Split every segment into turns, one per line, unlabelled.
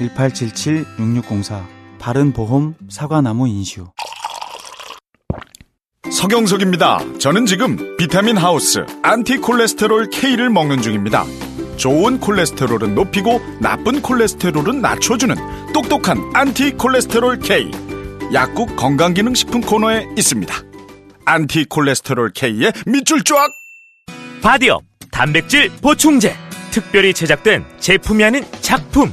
1877-6604 바른보험 사과나무 인슈
서경석입니다. 저는 지금 비타민 하우스 안티콜레스테롤 K를 먹는 중입니다. 좋은 콜레스테롤은 높이고 나쁜 콜레스테롤은 낮춰주는 똑똑한 안티콜레스테롤 K. 약국 건강기능식품 코너에 있습니다. 안티콜레스테롤 K의 밑줄 쫙!
바디업 단백질 보충제 특별히 제작된 제품이 아닌 작품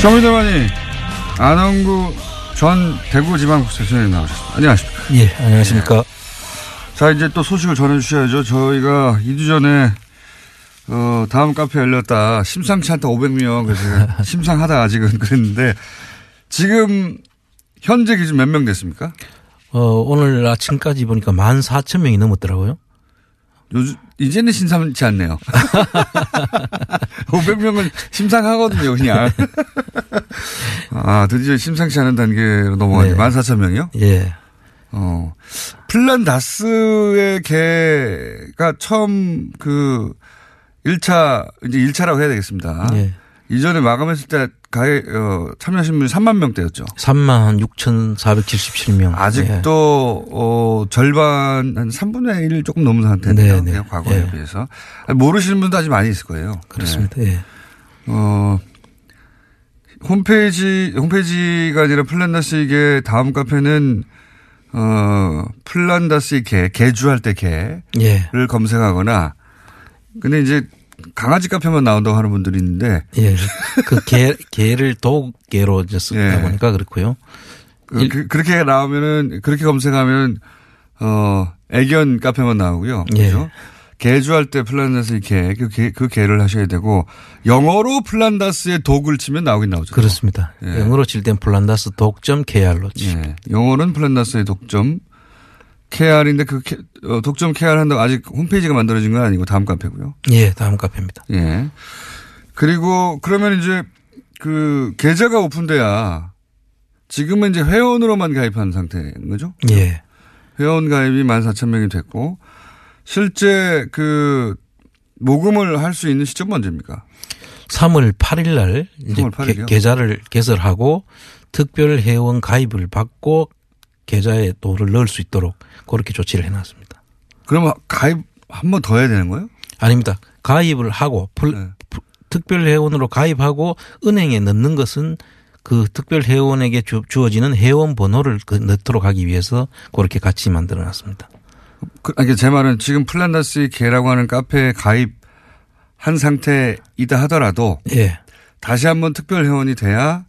쇼미더머니 안원구 전 대구지방국세청에 나오셨습니다. 안녕하십니까.
예, 안녕하십니까.
자, 이제 또 소식을 전해주셔야죠. 저희가 2주 전에, 어, 다음 카페 열렸다. 심상치 않다 500명. 그래서 심상하다 아직은 그랬는데, 지금, 현재 기준 몇 명 됐습니까?
어, 오늘 아침까지 보니까 14,000명이 넘었더라고요.
요즘, 이제는 심상치 않네요. 500명은 심상하거든요, 그냥. 아, 드디어 심상치 않은 단계로 넘어가네.
네.
14,000명이요?
예.
어. 플란다스의 개가 처음 그 1차, 이제 1차라고 해야 되겠습니다.
예.
이전에 마감했을 때 가해, 어, 참여하신 분이 3만 명대였죠.
3만 6,477명.
아직도, 어, 절반, 한 3분의 1 조금 넘은 상태인데요.
네, 네.
과거에
예.
비해서. 모르시는 분도 아직 많이 있을 거예요.
그렇습니다.
네.
예.
어, 홈페이지, 홈페이지가 아니라 플란다스 계 다음 카페는, 어, 플란다스 계, 계주할 때 계를
예.
검색하거나, 근데 이제 강아지 카페만 나온다고 하는 분들이 있는데,
예. 그 개, 개를 dog 개로 이제 쓰다
예.
보니까 그렇고요.
그, 그, 그렇게 나오면은, 그렇게 검색하면, 어, 애견 카페만 나오고요.
예.
그죠? 계주할 때 플란다스의 계, 그 계, 그 계를 하셔야 되고, 영어로 플란다스의 dog을 치면 나오긴 나오죠.
그렇습니다.
예.
영어로 칠 땐 플란다스 dog 점 KR로 치.
예. 영어는 플란다스의 dog 점 KR인데 그 어, dog 점 KR 한다고 아직 홈페이지가 만들어진 건 아니고 다음 카페고요.
예, 다음 카페입니다.
예. 그리고 그러면 이제 그 계좌가 오픈돼야 지금은 이제 회원으로만 가입한 상태인 거죠?
예.
회원 가입이 14,000명이 됐고 실제 그 모금을 할 수 있는 시점은 언제입니까?
3월 8일 날 이제
3월 8일 이요?
개- 계좌를 개설하고 특별 회원 가입을 받고 계좌에 돈을 넣을 수 있도록 그렇게 조치를 해놨습니다.
그러면 가입 한 번 더 해야 되는 거예요?
아닙니다. 가입을 하고 풀-
네.
푸- 특별 회원으로 가입하고 은행에 넣는 것은 그 특별 회원에게 주, 주어지는 회원 번호를 그 넣도록 하기 위해서 그렇게 같이 만들어 놨습니다.
그, 아니, 제 말은 지금 플란다스의 개라고 하는 카페에 가입한 상태이다 하더라도
예.
다시 한번 특별 회원이 돼야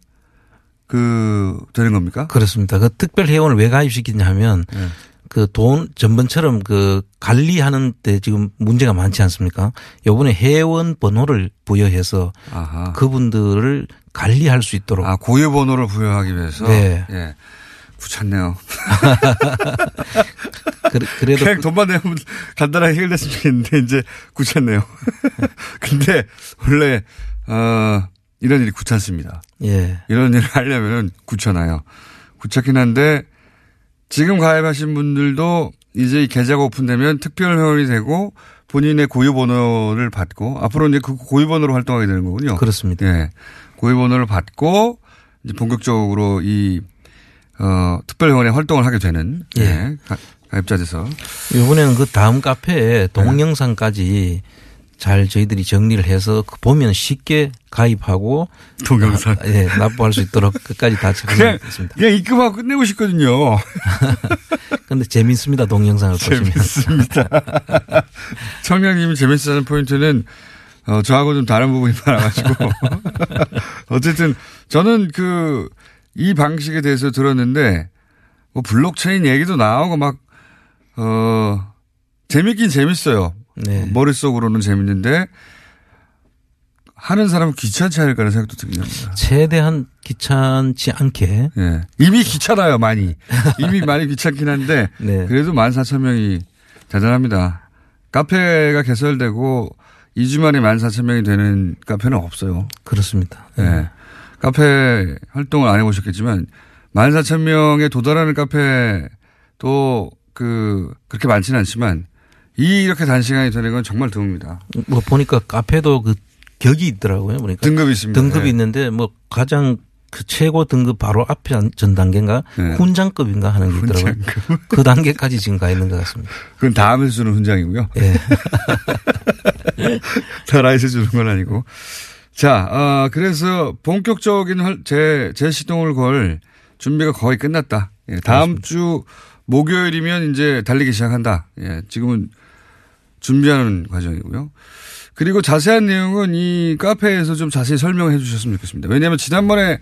그 되는 겁니까?
그렇습니다. 그 특별 회원을 왜 가입시키냐 하면
네.
그돈 전번처럼 그 관리하는 때 지금 문제가 많지 않습니까? 요번에 회원 번호를 부여해서
아하.
그분들을 관리할 수 있도록
아, 고유 번호를 부여하기 위해서.
네.
예. 귀찮네요.
그래, 도
그냥 돈만 내면 간단하게 해결됐으면 좋겠는데 이제 귀찮네요. 근데 원래 어 이런 일이 귀찮습니다.
예.
이런 일을 하려면은 귀찮아요. 귀찮긴 한데 지금 가입하신 분들도 이제 이 계좌가 오픈되면 특별 회원이 되고 본인의 고유 번호를 받고 앞으로 이제 그 고유 번호로 활동하게 되는 거군요.
그렇습니다.
예. 고유 번호를 받고 이제 본격적으로 이 어, 특별회원의 활동을 하게 되는
예.
예. 가, 가입자 돼서
이번에는 그 다음 카페에 동영상까지 잘 저희들이 정리를 해서 그 보면 쉽게 가입하고
동영상
나, 예, 납부할 수 있도록 끝까지 다
그냥,
착용했습니다.
그냥 입금하고 끝내고 싶거든요.
근데 재밌습니다. 동영상을 보시면.
재밌습니다. 청량님이 재밌어하는 포인트는 어, 저하고 좀 다른 부분이 많아가지고. 어쨌든 저는 그, 이 방식에 대해서 들었는데, 뭐 블록체인 얘기도 나오고 막, 어, 재밌긴 재밌어요.
네.
머릿속으로는 재밌는데, 하는 사람은 귀찮지 않을까라는 생각도 들긴 합니다.
최대한 귀찮지 않게.
예. 이미 귀찮아요, 많이. 이미 많이 귀찮긴 한데,
네.
그래도 14,000명이 대단합니다. 카페가 개설되고 2주 만에 14,000명이 되는 카페는 없어요.
그렇습니다.
예. 카페 활동을 안 해보셨겠지만 14,000명에 도달하는 카페도 그, 그렇게 많지는 않지만 이 이렇게 단시간이 되는 건 정말 드뭅니다.
뭐 보니까 카페도 그 격이 있더라고요. 보니까
등급이 있습니다.
등급이
네.
있는데 뭐 가장 그 최고 등급 바로 앞에 전 단계인가
네.
훈장급인가 하는 게 있더라고요. 그 단계까지 지금 가 있는 것 같습니다.
그건 다음에 주는 훈장이고요.
예.
나라에서 주는 건 아니고. 자, 어, 그래서 본격적인 활- 재, 재시동을 걸 준비가 거의 끝났다. 예, 다음 주 목요일이면 이제 달리기 시작한다. 예, 지금은 준비하는 과정이고요. 그리고 자세한 내용은 이 카페에서 좀 자세히 설명해 주셨으면 좋겠습니다. 왜냐하면 지난번에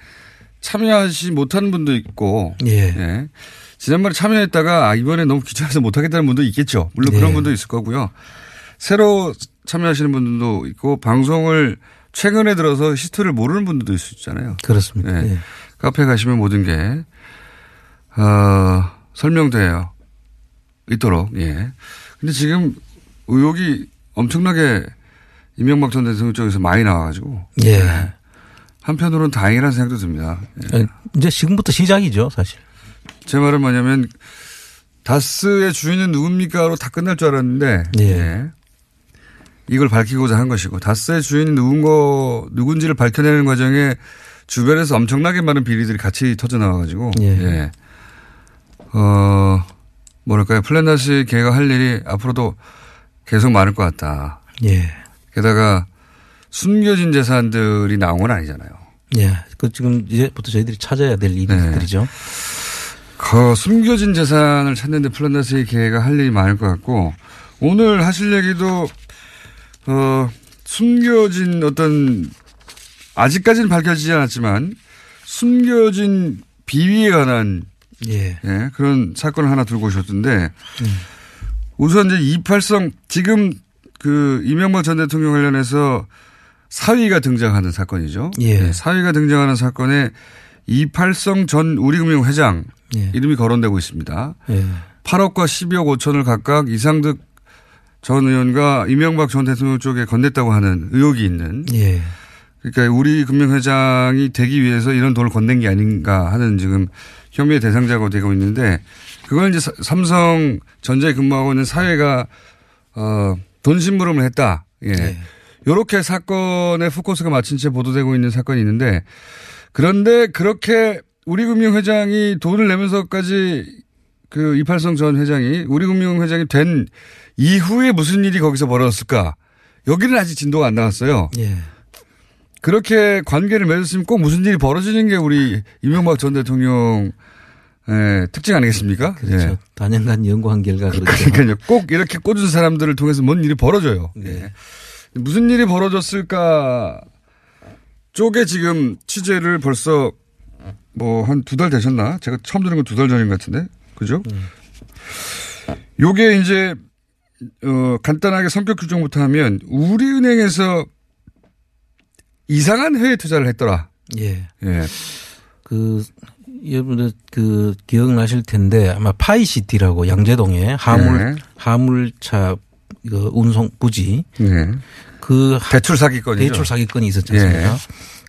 참여하지 못한 분도 있고,
예.
지난번에 참여했다가 아, 이번에 너무 귀찮아서 못하겠다는 분도 있겠죠. 물론 그런
네.
분도 있을 거고요. 새로 참여하시는 분들도 있고 방송을 최근에 들어서 히스토리를 모르는 분들도 있을 수 있잖아요.
그렇습니다.
네.
예.
카페 가시면 모든 게 어, 설명돼요. 있도록. 예. 근데 지금 의혹이 엄청나게 이명박 전 대통령 쪽에서 많이 나와가지고
예.
한편으로는 다행이라는 생각도 듭니다. 예.
예. 이제 지금부터 시작이죠, 사실.
제 말은 뭐냐면 다스의 주인은 누굽니까로 다 끝날 줄 알았는데
예.
예. 이걸 밝히고자 한 것이고 다스의 주인이 누군 거 누군지를 밝혀내는 과정에 주변에서 엄청나게 많은 비리들이 같이 터져 나와가지고
예.
예. 어 뭐랄까요 플랜다시 걔가 할 일이 앞으로도 계속 많을 것 같다.
예.
게다가 숨겨진 재산들이 나온 건 아니잖아요.
예. 그 지금 이제부터 저희들이 찾아야 될
네.
일들이죠.
그 숨겨진 재산을 찾는데 플란다스의 계획가 할 일이 많을 것 같고 오늘 하실 얘기도 어 숨겨진 어떤 아직까지는 밝혀지지 않았지만 숨겨진 비위에 관한
예.
예, 그런 사건을 하나 들고 오셨던데 우선 이제 이팔성 지금 그 이명박 전 대통령 관련해서 사위가 등장하는 사건이죠.
예.
네, 사위가 등장하는 사건에 이팔성 전 우리금융 회장
예.
이름이 거론되고 있습니다.
예.
8억과 12억 5천을 각각 이상득 전 의원과 이명박 전 대통령 쪽에 건넸다고 하는 의혹이 있는
예.
그러니까 우리 금융회장이 되기 위해서 이런 돈을 건넨 게 아닌가 하는 지금 혐의의 대상자가 되고 있는데 그걸 이제 사- 삼성 전자에 근무하고 있는 사회가 어, 돈 심부름을 했다. 예. 요렇게 사건의 포커스가 맞춘 채 보도되고 있는 사건이 있는데 그런데 그렇게 우리금융회장이 돈을 내면서까지 그 이팔성 전 회장이 우리금융회장이 된 이후에 무슨 일이 거기서 벌어졌을까? 여기는 아직 진도가 안 나왔어요.
예.
그렇게 관계를 맺었으면 꼭 무슨 일이 벌어지는 게 우리 이명박 전 대통령 의 특징 아니겠습니까?
그렇죠.
예.
단연간 연구한 결과 그렇죠.
그러니까요. 꼭 이렇게 꽂은 사람들을 통해서 뭔 일이 벌어져요.
네.
예. 무슨 일이 벌어졌을까 쪽에 지금 취재를 벌써 뭐 한 두 달 되셨나? 제가 처음 들은 건 두 달 전인 것 같은데. 그죠?
네.
요게 이제 어 간단하게 성격 규정부터 하면 우리은행에서 이상한 해외 투자를 했더라.
예.
예.
그 여러분들 그 기억나실 텐데 아마 파이시티라고 양재동에 화물
네.
화물차 그 운송 부지
네.
그
대출 사기건이죠.
대출 사기건이 있었지 않습니까?
예.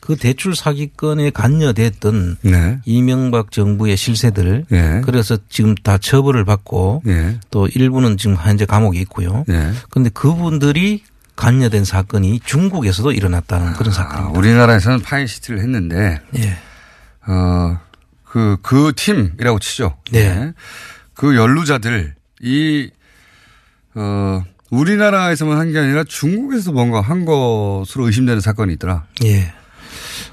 그 대출 사기건에 관여됐던
네.
이명박 정부의 실세들
예.
그래서 지금 다 처벌을 받고
예.
또 일부는 지금 현재 감옥에 있고요.
예.
그런데 그분들이 관여된 사건이 중국에서도 일어났다는 그런
아,
사건입니다.
우리나라에서는 파이시티를 했는데
예.
어, 그, 그 팀이라고 치죠.
네.
그 연루자들, 이, 어, 우리나라에서만 한 게 아니라 중국에서 뭔가 한 것으로 의심되는 사건이 있더라.
예.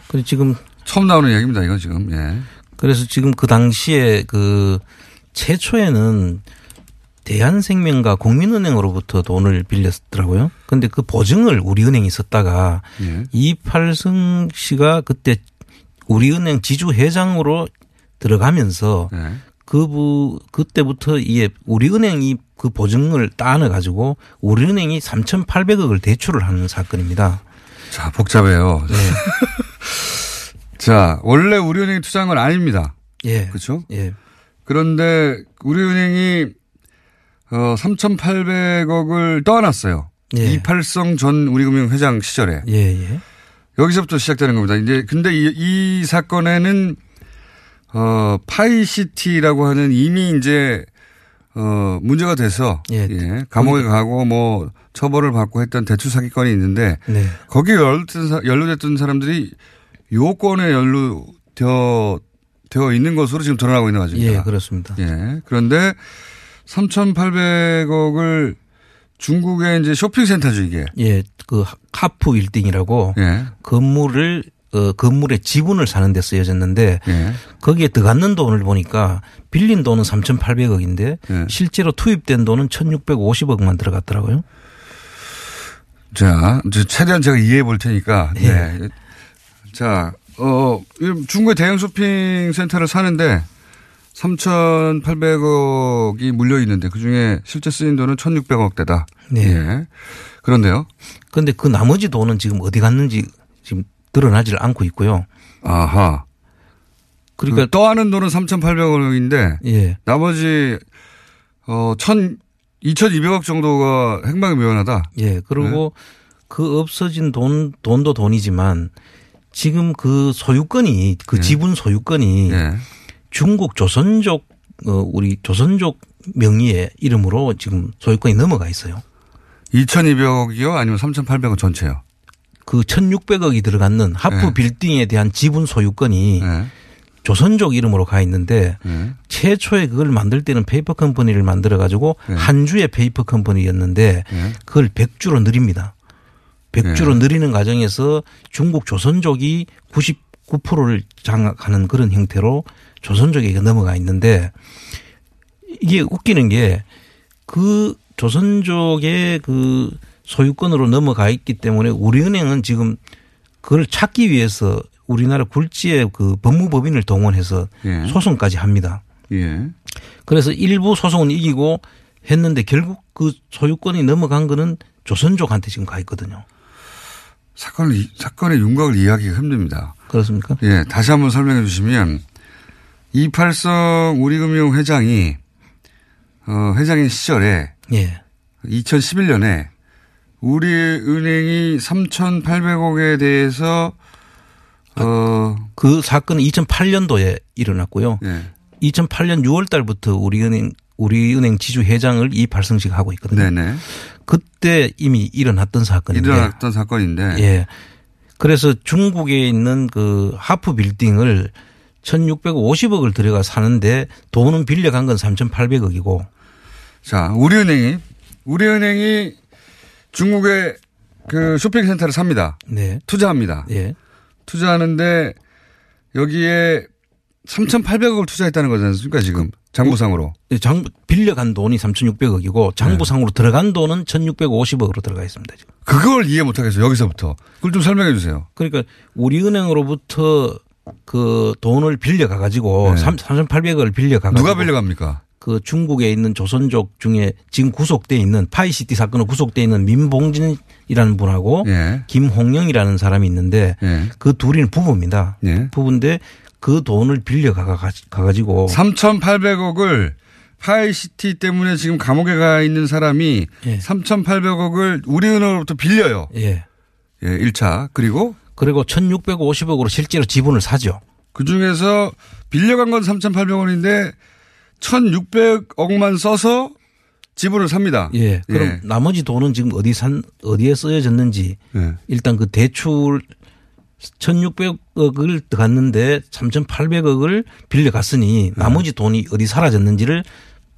그리고 지금
처음 나오는 얘기입니다, 이건 지금. 예.
그래서 지금 그 당시에 그 최초에는 대한생명과 국민은행으로부터 돈을 빌렸더라고요. 근데 그 보증을 우리은행이 썼다가
예.
이팔승 씨가 그때 우리은행 지주회장으로 들어가면서
예.
그부 그때부터 이게 우리은행이 그 보증을 따내 가지고 우리은행이 3,800억을 대출을 하는 사건입니다.
자, 복잡해요.
네.
자, 원래 우리은행이 투자한 건 아닙니다.
예.
그렇죠?
예.
그런데 우리은행이 어 3,800억을 떠안았어요.
예.
이팔성 전 우리금융 회장 시절에.
예, 예.
여기서부터 시작되는 겁니다. 이제 근데 이, 이 사건에는 어 파이시티라고 하는 이미 이제 어 문제가 돼서
예.
예, 감옥에 가고 뭐 처벌을 받고 했던 대출 사기건이 있는데
네.
거기에 연루됐던, 사- 연루됐던 사람들이 요건에 연루되어 되어 있는 것으로 지금 드러나고 있는 과정입니다.
예, 그렇습니다.
예. 그런데 3,800억을 중국의 이제 쇼핑센터죠, 이게.
예, 그 하프 빌딩이라고
예.
건물을 어, 건물의 지분을 사는 데 쓰여졌는데
예.
거기에 들어갔는 돈을 보니까 빌린 돈은 3,800억인데
예.
실제로 투입된 돈은 1,650억만 들어갔더라고요.
자, 이제 최대한 제가 이해해 볼 테니까.
예.
네. 자, 어, 이 중국의 대형 쇼핑 센터를 사는데 3,800억이 물려 있는데 그 중에 실제 쓰인 돈은 1,600억 대다.
네.
예. 그런데요.
그런데 그 나머지 돈은 지금 어디 갔는지 지금 드러나질 않고 있고요.
아하.
그러니까
그 떠하는 돈은 3,800억인데
예.
나머지 어, 1,000, 2,200억 정도가 행방이
예. 그리고 그 없어진 돈, 돈도 돈이지만 지금 그 소유권이 그
예.
지분 소유권이
예.
중국 조선족 어 우리 조선족 명의의 이름으로 지금 소유권이 넘어가 있어요.
2,200억이요? 아니면 3,800억 전체요?
그 1,600억이 들어갔는 하프
예.
빌딩에 대한 지분 소유권이
예.
조선족 이름으로 가 있는데
예.
최초에 그걸 만들 때는 페이퍼 컴퍼니를 만들어 가지고
예.
한 주의 페이퍼 컴퍼니였는데
예.
그걸 100주로 늘립니다. 100주로
예.
늘리는 과정에서 중국 조선족이 99%를 장악하는 그런 형태로 조선족에게 넘어가 있는데 이게 웃기는 게 그 조선족의 그 소유권으로 넘어가 있기 때문에 우리은행은 지금 그걸 찾기 위해서 우리나라 굴지의 그 법무법인을 동원해서
예.
소송까지 합니다.
예.
그래서 일부 소송은 이기고 했는데 결국 그 소유권이 넘어간 거는 조선족한테 지금 가 있거든요.
사건을, 이- 사건의 윤곽을 이해하기가 힘듭니다.
그렇습니까?
예, 다시 한번 설명해 주시면 이팔성 우리금융 회장이 어, 회장인 시절에
예.
2011년에 우리 은행이 3,800억에 대해서 어,
그 사건은 2008년도에 일어났고요.
예.
2008년 6월 달부터 우리은행 우리은행 지주 회장을 이발성 씨가 하고 있거든요.
네네.
그때 이미 일어났던 사건인데.
일어났던 사건인데.
예. 그래서 중국에 있는 그 하프 빌딩을 1650억을 들여가 사는데 돈은 빌려간 건 3800억이고
자, 우리은행이, 우리은행이 중국의 그 쇼핑센터를 삽니다.
네.
투자합니다.
예.
투자하는데 여기에 3,800억을 투자했다는 거지 않습니까, 지금? 장부상으로.
장 빌려간 돈이 3,600억이고 장부상으로 들어간 돈은 1,650억으로 들어가 있습니다. 지금.
그걸 이해 못 하겠어요, 여기서부터. 그걸 좀 설명해 주세요.
그러니까 우리은행으로부터 그 돈을 빌려가 가지고
네.
3,800억을 빌려가 가지고
누가 빌려갑니까?
그 중국에 있는 조선족 중에 지금 구속돼 있는 파이시티 사건으로 구속돼 있는 민봉진이라는 분하고
예.
김홍영이라는 사람이 있는데
예.
그 둘이는 부부입니다.
예.
부부인데 그 돈을 빌려 가 가지고
3,800억을 파이시티 때문에 지금 감옥에 가 있는 사람이
예.
3,800억을 우리은행으로부터 빌려요.
예.
예, 1차. 그리고
그리고 1,650억으로 실제로 지분을 사죠.
그 중에서 빌려간 건 3,800원인데 1,600억만 써서 지분을 삽니다.
예. 그럼
예.
나머지 돈은 지금 어디 산 어디에 쓰여졌는지
예.
일단 그 대출 1,600억을 갔는데 3,800억을 빌려 갔으니 나머지 돈이 어디 사라졌는지를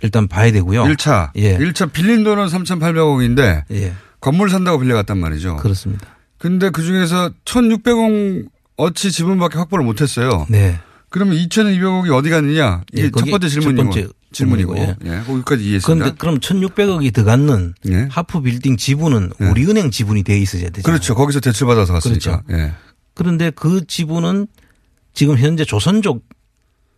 일단 봐야 되고요.
1차.
예.
1차 빌린 돈은 3,800억인데
예.
건물 산다고 빌려 갔단 말이죠.
그렇습니다.
근데 그 중에서 1,600억 어치 지분밖에 확보를 못 했어요.
네.
그러면 2,200억이 어디 갔느냐? 이게
예,
첫 번째
첫
질문이고.
번째
질문이고.
질문이고,
예. 거기까지 이해했습니다.
그런데 그럼 1,600억이 들어갔는
예.
하프 빌딩 지분은
예.
우리은행 지분이 돼 있어야 되죠.
그렇죠. 거기서 대출 받아서 갔으니까.
그렇죠.
예.
그런데 그 지분은 지금 현재 조선족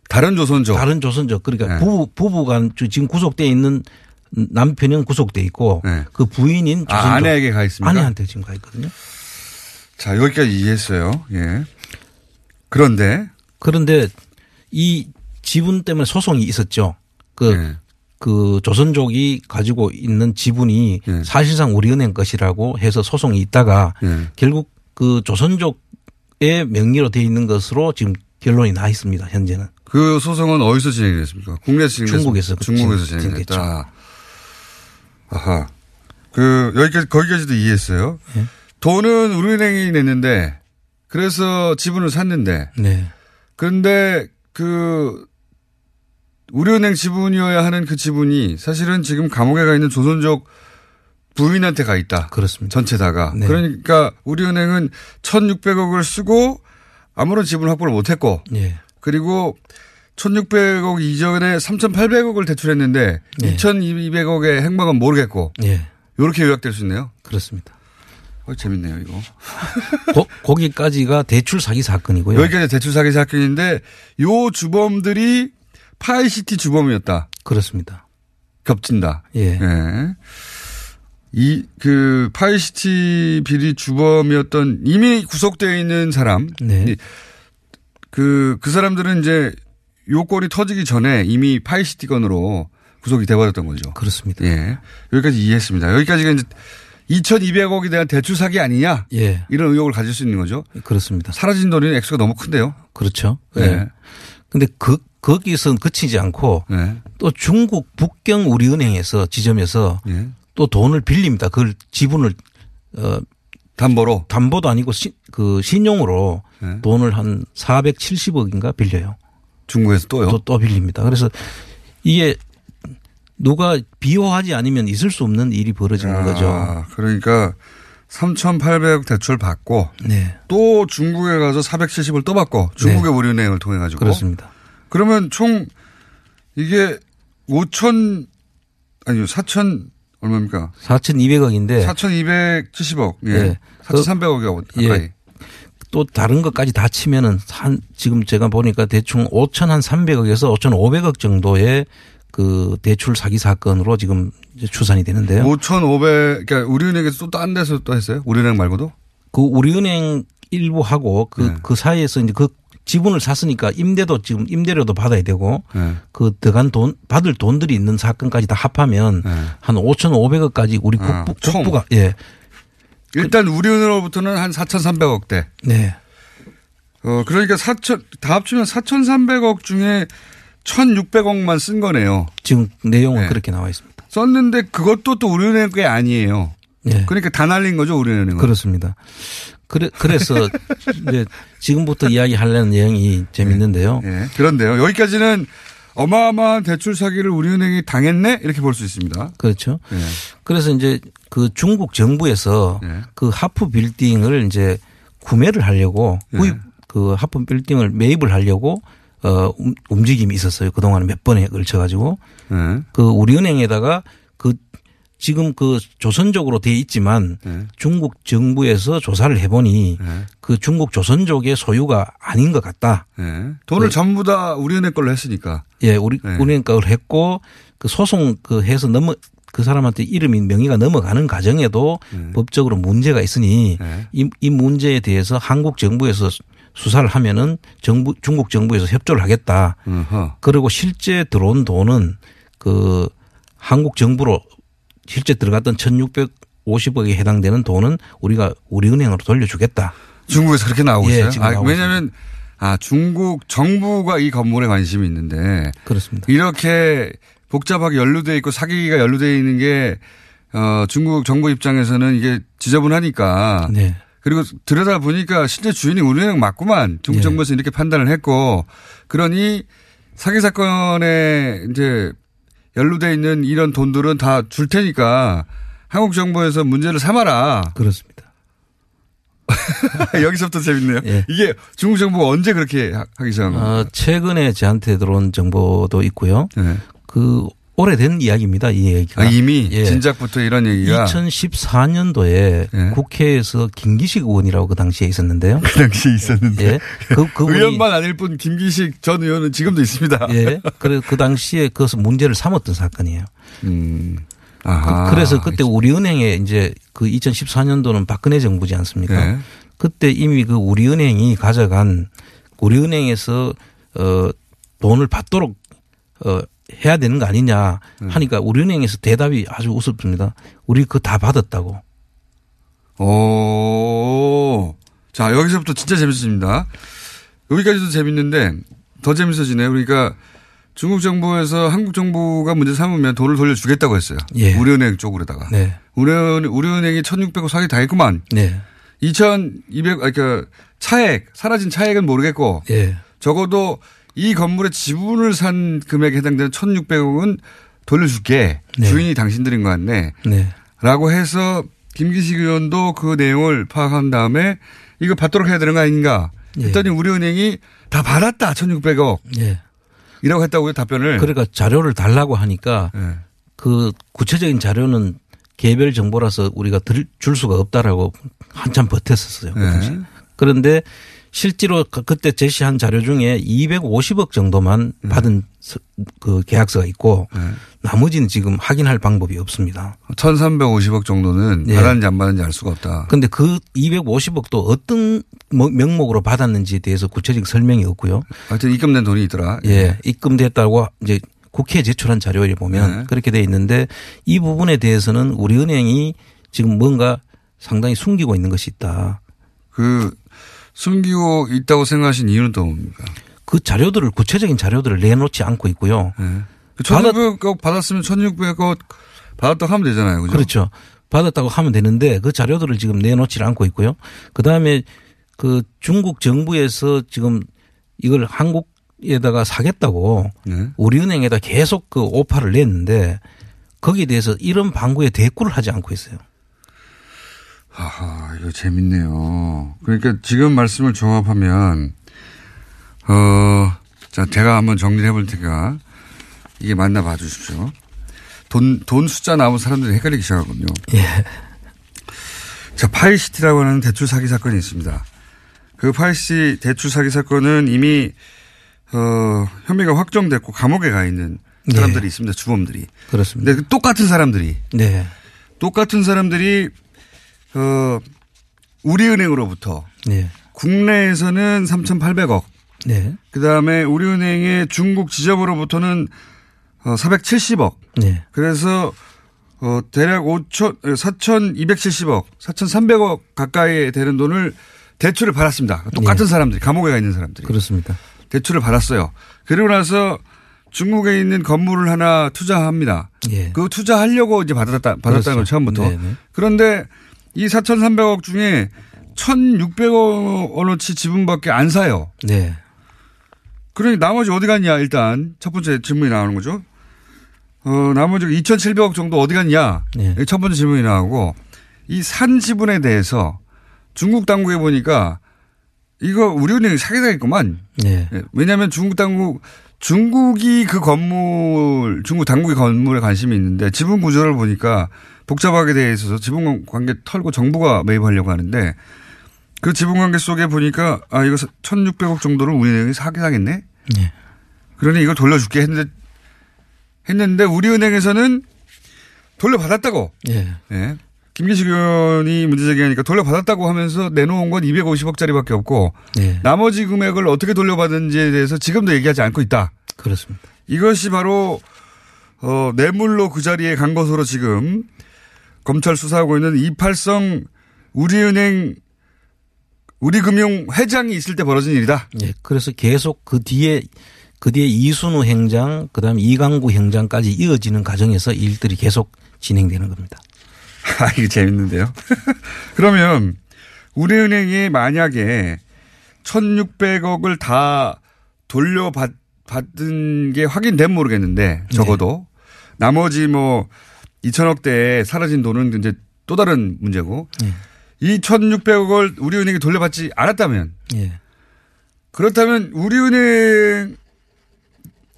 다른 조선족.
다른 조선족 그러니까
예.
부부 부부가 지금 구속돼 있는 남편은 구속돼 있고
예.
그 부인인 조선족
아, 아내에게 가 있습니다.
아내한테 지금 가 있거든요.
자, 여기까지 이해했어요. 예. 그런데
그런데 이 지분 때문에 소송이 있었죠. 그,
예.
그 조선족이 가지고 있는 지분이
예.
사실상 우리은행 것이라고 해서 소송이 있다가
예.
결국 그 조선족의 명의로 돼 있는 것으로 지금 결론이 나 있습니다. 현재는.
그 소송은 어디서 진행이 됐습니까? 국내에서 진행됐습니까?
중국에서
중국에서
진행-
진행됐다. 아하. 그 여기까지 거기까지도 이해했어요.
예.
돈은 우리은행이 냈는데 그래서 지분을 샀는데
네.
그런데 그 우리은행 지분이어야 하는 그 지분이 사실은 지금 감옥에 가 있는 조선족 부인한테 가 있다.
그렇습니다.
전체 다가.
네.
그러니까 우리은행은 1,600억을 쓰고 아무런 지분 확보를 못 했고
예.
그리고 1,600억 이전에 3,800억을 대출했는데
네.
2,200억의 행방은 모르겠고
예.
이렇게 요약될 수 있네요.
그렇습니다.
어, 재밌네요, 이거.
거, 거기까지가 대출 사기 사건이고요.
여기까지 대출 사기 사건인데 요 주범들이 파이시티 주범이었다.
그렇습니다.
겹친다.
예.
예. 이, 그, 파이시티 비리 주범이었던 이미 구속되어 있는 사람.
네.
이- 그, 그 사람들은 이제 요 건이 터지기 전에 이미 파이시티 건으로 구속이 돼버렸던 거죠.
그렇습니다.
예. 여기까지 이해했습니다. 여기까지가 이제 2,200억에 대한 대출 사기 아니냐?
예.
이런 의혹을 가질 수 있는 거죠.
그렇습니다.
사라진 돈이 액수가 너무 큰데요.
그렇죠.
예.
예. 근데 그, 거기서 그치지 않고
예.
또 중국 북경 우리은행에서 지점에서
예.
또 돈을 빌립니다. 그걸 지분을 어
담보로.
담보도 아니고 시, 그 신용으로
예.
돈을 한 470억인가 빌려요.
중국에서 또요.
또, 또 빌립니다. 그래서 이게 누가 비호하지 않으면 있을 수 없는 일이 벌어지는 거죠.
아, 그러니까 3,800억 대출 받고
네.
또 중국에 가서 470을 또 받고 중국의 우리은행을 통해 가지고
그렇습니다.
그러면 총 이게 5천 아니요 4천 얼마입니까?
4,200억인데
4,270억. 예.
네.
4,300억이
예.
가까이.
또 다른 것까지 다 치면은 한 지금 제가 보니까 대충 5천 한 300억에서 5,500억 정도의 그 대출 사기 사건으로 지금 추산이 되는데요.
5,500 그러니까 우리은행에서 또 딴 데서 또 했어요? 우리은행 말고도?
그 우리은행 일부 하고 그,
네.
그 사이에서 이제 그 지분을 샀으니까 임대도 지금 임대료도 받아야 되고
네.
그 들어간 돈 받을 돈들이 있는 사건까지 다 합하면
네.
한 5,500억까지 우리
아,
국부,
총.
국부가 예.
일단 우리은행으로부터는 한 4,300억대.
네.
어, 그러니까 4천, 다 합치면 4,300억 중에 1,600억만 쓴 거네요.
지금 내용은
네.
그렇게 나와 있습니다.
썼는데 그것도 또 우리은행 게 아니에요.
예.
그러니까 다 날린 거죠, 우리은행은.
그렇습니다. 그래, 그래서 이제 지금부터 이야기하려는 내용이 재밌는데요.
예. 그런데요. 여기까지는 어마어마한 대출 사기를 우리은행이 당했네? 이렇게 볼 수 있습니다.
그렇죠.
예.
그래서 이제 그 중국 정부에서
예.
그 하프 빌딩을 이제 구매를 하려고
예.
구입 그 하프 빌딩을 매입을 하려고 어 움- 움직임이 있었어요. 그동안에 몇 번에 걸쳐 가지고
예.
그 우리은행에다가 그 지금 그 조선족으로 돼 있지만
예.
중국 정부에서 조사를 해보니
예.
그 중국 조선족의 소유가 아닌 것 같다.
예. 돈을
그-
전부 다 우리은행 걸로 했으니까.
예, 우리
네.
우리는 걸 했고 그 소송 그 해서 넘어 그 사람한테 이름이 명의가 넘어가는 과정에도
네.
법적으로 문제가 있으니
네.
이, 이 문제에 대해서 한국 정부에서 수사를 하면은 정부 중국 정부에서 협조를 하겠다.
어허.
그리고 실제 들어온 돈은 그 한국 정부로 실제 들어갔던 1,650억에 해당되는 돈은 우리가 우리 은행으로 돌려주겠다.
중국에서 그렇게 나오고
예,
있어요.
지금
아, 왜냐하면 아 중국 정부가 이 건물에 관심이 있는데
그렇습니다.
이렇게 복잡하게 연루돼 있고 사기가 연루돼 있는 게 어, 중국 정부 입장에서는 이게 지저분하니까
네.
그리고 들여다 보니까 실제 주인이 우리은행 맞구만 중국
예.
정부에서 이렇게 판단을 했고 그러니 사기 사건에 이제 연루돼 있는 이런 돈들은 다 줄 테니까 한국 정부에서 문제를 삼아라.
그렇습니다.
여기서부터 재밌네요.
예.
이게 중국 정부가 언제 그렇게 하- 하기 시작한?
어, 최근에 저한테 들어온 정보도 있고요.
네.
그 오래된 이야기입니다. 이 얘기가.
아, 이미
예.
진작부터 이런 얘기가
2014년도에
예.
국회에서 김기식 의원이라고 그 당시에 있었는데요.
그 당시에 있었는데
예. 그, 그분이
의원만 아닐 뿐 김기식 전 의원은 지금도 있습니다.
예. 그래 그 당시에 그것을 문제를 삼았던 사건이에요.
음. 아하.
그, 래서 그때 우리은행에 이제 그 2014년도는 박근혜 정부지 않습니까?
네.
그때 이미 그 우리은행이 가져간 우리은행에서 어 돈을 받도록 어 해야 되는 거 아니냐
음.
하니까 우리은행에서 대답이 아주 우습습니다. 우리 그거 다 받았다고.
오. 자, 여기서부터 진짜 재밌어집니다. 여기까지도 재밌는데 더 재밌어지네요. 그러니까 중국 정부에서 한국 정부가 문제 삼으면 돈을 돌려주겠다고 했어요.
예.
우리은행 쪽으로다가.
네.
우리은, 우리은행이 1600억 사기 다 했구만.
네.
2200, 아, 그러니까 차액, 사라진 차액은 모르겠고
예.
적어도 이 건물의 지분을 산 금액에 해당되는 1600억은 돌려줄게.
네.
주인이 당신들인 것 같네.
네.
라고 해서 김기식 의원도 그 내용을 파악한 다음에 이거 받도록 해야 되는 거 아닌가
예.
했더니 우리은행이 다 받았다 1600억
예.
이라고 했다고요 답변을
그러니까 자료를 달라고 하니까
예.
그 구체적인 자료는 개별 정보라서 우리가 들, 줄 수가 없다라고 한참 버텼었어요. 그
네.
당시. 그런데 실제로 그- 그때 제시한 자료 중에 250억 정도만 받은 서- 그 계약서가 있고
네.
나머지는 지금 확인할 방법이 없습니다.
1350억 정도는
예.
받았는지 안 받았는지 알 수가 없다
그런데 그 250억도 어떤 뭐- 명목으로 받았는지에 대해서 구체적 설명이 없고요.
하여튼 입금된 돈이 있더라
예, 입금됐다고 이제 국회에 제출한 자료에 보면
네.
그렇게 돼 있는데 이 부분에 대해서는 우리 은행이 지금 뭔가 상당히 숨기고 있는 것이 있다.
그 숨기고 있다고 생각하신 이유는 또 뭡니까
그 자료들을 구체적인 자료들을 내놓지 않고 있고요.
예. 그 1600억 받았으면 1600억 받았다고 하면 되잖아요 그죠
그렇죠. 받았다고 하면 되는데 그 자료들을 지금 내놓지 않고 있고요. 그 다음에 그 중국 정부에서 지금 이걸 한국에다가 사겠다고
네.
우리은행에다 계속 그 오파를 냈는데 거기에 대해서 이런 방구에 대꾸를 하지 않고 있어요.
하하, 이거 재밌네요. 그러니까 지금 말씀을 종합하면, 어, 자, 제가 한번 정리를 해볼 테니까 이게 맞나 봐 주십시오. 돈, 돈 숫자 나오면 사람들이 헷갈리기 시작하거든요.
예.
자, 파이시티라고 하는 대출 사기 사건이 있습니다. 그 파이시티 대출 사기 사건은 이미, 어, 혐의가 확정됐고 감옥에 가 있는 사람들이
네.
있습니다. 주범들이.
그렇습니다.
근데 그 똑같은 사람들이
네.
똑같은 사람들이 어 우리은행으로부터
네.
국내에서는 3,800억,
네.
그 다음에 우리은행의 중국 지점으로부터는 어 470억.
네.
그래서 어 대략 5천 4,270억, 4,300억 가까이 되는 돈을 대출을 받았습니다. 똑같은
네.
사람들이 감옥에 가 있는 사람들이
그렇습니다.
대출을 받았어요. 그리고 나서 중국에 있는 건물을 하나 투자합니다.
예.
그 투자하려고 이제 받았다, 받았다는
그렇죠.
걸 처음부터.
네네.
그런데 이 4,300억 중에 1,600억 원어치 지분밖에 안 사요.
네.
그러니 나머지 어디 갔냐 일단 첫 번째 질문이 나오는 거죠. 어, 나머지 2,700억 정도 어디 갔냐.
네.
이게 첫 번째 질문이 나오고 이 산 지분에 대해서 중국 당국에 보니까 이거 우리은행이 사기당했구만.
네.
예, 왜냐하면 중국 당국 중국이 그 건물 중국 당국의 건물에 관심이 있는데 지분 구조를 보니까 복잡하게 되어 있어서 지분 관계 털고 정부가 매입하려고 하는데 그 지분 관계 속에 보니까 아 이거 1,600억 정도를 우리은행이 사기당했네.
네.
그러니 이걸 돌려줄게 했는데 했는데 우리은행에서는 돌려받았다고.
예.
예. 김기식 의원이 문제 제기하니까 돌려받았다고 하면서 내놓은 건 250억짜리밖에 없고
네.
나머지 금액을 어떻게 돌려받은지에 대해서 지금도 얘기하지 않고 있다.
그렇습니다.
이것이 바로 어, 뇌물로 그 자리에 간 것으로 지금 검찰 수사하고 있는 이팔성 우리은행 우리금융 회장이 있을 때 벌어진 일이다.
예. 그래서 계속 그 뒤에 그 뒤에 이순우 행장, 그다음에 이강구 행장까지 이어지는 과정에서 일들이 계속 진행되는 겁니다.
아, 이거 재밌는데요. 그러면 우리은행이 만약에 1,600억을 다 돌려받은 게 확인된 모르겠는데 적어도 나머지 뭐 2천억 대에 사라진 돈은 이제 또 다른 문제고
예.
이 1,600억을 우리은행이 돌려받지 않았다면
예.
그렇다면 우리은행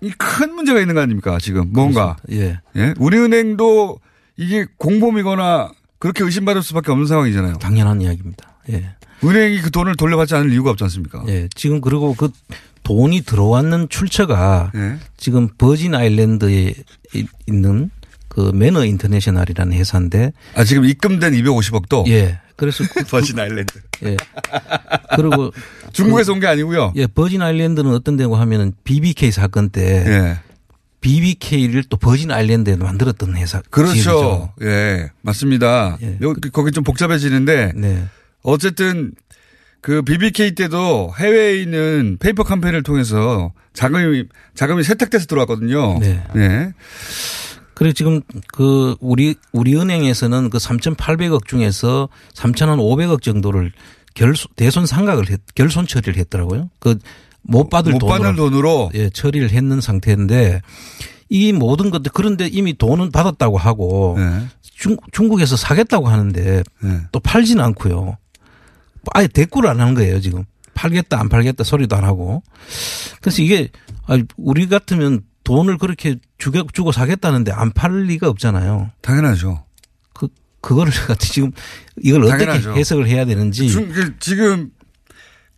이 큰 문제가 있는 거 아닙니까 지금 뭔가
예.
예? 우리은행도 이게 공범이거나 그렇게 의심받을 수밖에 없는 상황이잖아요.
당연한 이야기입니다. 예.
은행이 그 돈을 돌려받지 않을 이유가 없지 않습니까?
예. 지금 그리고 그 돈이 들어왔는 출처가
예.
지금 버진 아일랜드에 이- 있는 그 매너 인터내셔널이라는 회사인데
아 지금 입금된 250억도
예. 그래서 그-
버진 아일랜드.
예. 그리고
중국에서 온 게 아니고요.
예, 버진 아일랜드는 어떤 데고 하면은 BBK 사건 때
예.
BBK를 또 버진 아일랜드에 만들었던 회사.
그렇죠.
기업이죠.
예. 맞습니다.
예.
여기 거기 좀 복잡해지는데
네.
어쨌든 그 BBK 때도 해외에 있는 페이퍼 컴퍼니를 통해서 자금이 자금이 세탁돼서 들어왔거든요.
네.
예.
그래 지금 그 우리 우리 은행에서는 그 3,800억 중에서 3,500억 정도를 결손 대손 상각을 했, 결손 처리를 했더라고요. 그 못 받을
못
돈으로
받는 돈으로
예, 처리를 했는 상태인데 이 모든 것들 그런데 이미 돈은 받았다고 하고
예.
중, 중국에서 사겠다고 하는데
예.
또 팔지는 않고요. 아예 대꾸를 안 하는 거예요, 지금. 팔겠다, 안 팔겠다 소리도 안 하고. 그래서 이게, 우리 같으면 돈을 그렇게 주게, 주고 사겠다는데 안 팔 리가 없잖아요.
당연하죠.
그, 그거를 같이 지금 이걸 어떻게
당연하죠.
해석을 해야 되는지.
중- 그 지금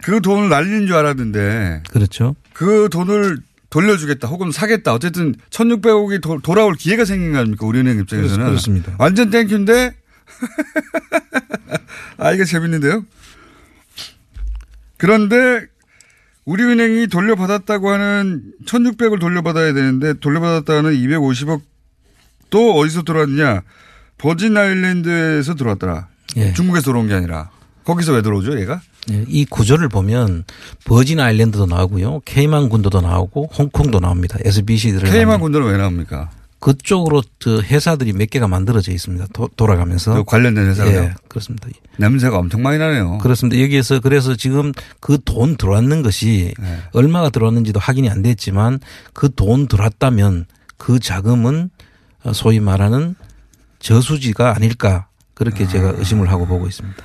그 돈을 날리는 줄 알았는데
그렇죠.
그 돈을 돌려주겠다 혹은 사겠다. 어쨌든 1600억이 도, 돌아올 기회가 생긴 거 아닙니까? 우리은행 입장에서는.
그렇습니다.
완전 땡큐인데 아, 이게 재밌는데요. 그런데 우리은행이 돌려받았다고 하는 1600을 돌려받아야 되는데 돌려받았다는 250억 또 어디서 들어왔냐. 버진 아일랜드에서 들어왔더라.
예.
중국에서 들어온 게 아니라. 거기서 왜 들어오죠, 얘가?
예, 이 구조를 보면 버진 아일랜드도 나오고요. 케이만 군도도 나오고 홍콩도 나옵니다. SBC들을.
케이만 군도는 왜 나옵니까?
그쪽으로 저 회사들이 몇 개가 만들어져 있습니다. 도- 돌아가면서.
그 관련된 회사가요?
예, 그렇습니다.
냄새가 엄청 많이 나네요.
그렇습니다. 여기에서 그래서 지금 그 돈 들어왔는 것이
네.
얼마가 들어왔는지도 확인이 안 됐지만 그 돈 들어왔다면 그 자금은 소위 말하는 저수지가 아닐까 그렇게 제가 의심을 하고 보고 있습니다.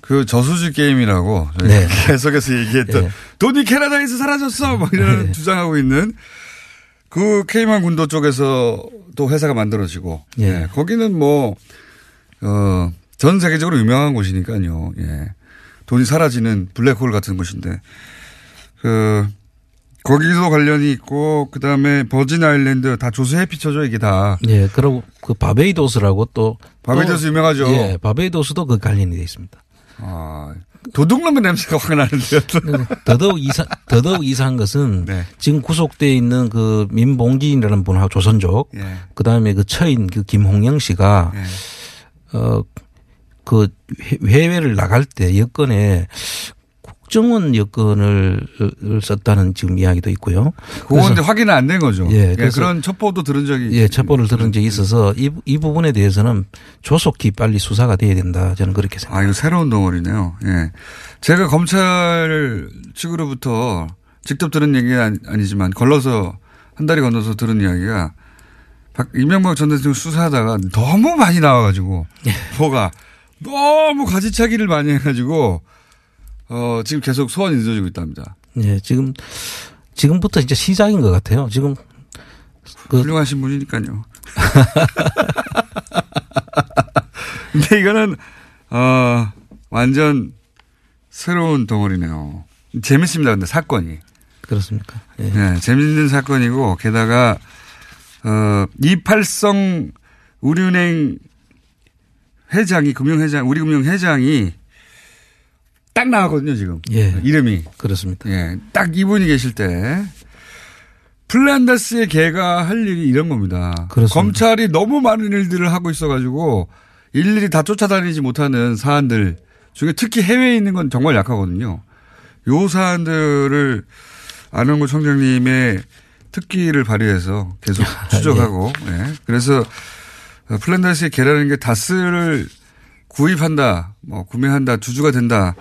그 저수지 게임이라고
네.
계속해서 얘기했던
네.
돈이 캐나다에서 사라졌어 막 이런 주장하고 있는 그 케이만 군도 쪽에서 또 회사가 만들어지고
예.
예, 거기는 뭐 어, 전 세계적으로 유명한 곳이니까요. 예. 돈이 사라지는 블랙홀 같은 곳인데 그 거기도 관련이 있고 그다음에 버진 아일랜드 다 조수 해피처죠 이게 다
예, 그리고 그 바베이도스라고 또
바베이도스
또-
유명하죠.
예, 바베이도스도 그 관련이 돼 있습니다.
아, 도둑놈의 냄새가 확 나는데요.
더더욱 이상 더더욱 이상한 것은
네.
지금 구속돼 있는 그 민봉진이라는 분하고 조선족
예.
그 다음에 그 처인 그 김홍영 씨가
예.
어그 해외를 나갈 때 여권에 국정원 여권을 썼다는 지금 이야기도 있고요.
그건 근데 확인은 안 된 거죠.
예,
예,
그래서-
그런 첩보도 들은 적이
예, 첩보를 들은 적이 있어서 이, 이 부분에 대해서는 조속히 빨리 수사가 돼야 된다. 저는 그렇게 생각합니다.
아, 이거 새로운 덩어리네요. 예. 제가 검찰 측으로부터 직접 들은 얘기가 아니- 아니지만 걸러서 한 달이 건너서 들은 이야기가 박, 이명박 전 대통령 수사하다가 너무 많이 나와가지고
예.
뭐가 너무 가지차기를 많이 해가지고 어, 지금 계속 소환이 늦어지고 있답니다.
예, 지금 지금부터 이제 시작인 것 같아요. 지금 그
훌륭하신 분이니까요. 근데 이거는 어 완전 새로운 덩어리네요. 재밌습니다. 근데 사건이.
그렇습니까? 예.
네, 재밌는 사건이고 게다가 어 이팔성 우리은행 회장이 금융회장 우리 금융회장이 딱 나왔거든요 지금
예.
이름이
그렇습니다.
예, 딱 이분이 계실 때 플란다스의 개가 할 일이 이런 겁니다.
그렇습니다.
검찰이 너무 많은 일들을 하고 있어 가지고 일일이 다 쫓아다니지 못하는 사안들 중에 특히 해외에 있는 건 정말 약하거든요. 요 사안들을 안원구 청장님의 특기를 발휘해서 계속 추적하고, 예. 그래서 플란다스의 개라는 게 다스를 구입한다, 뭐 구매한다, 주주가 된다.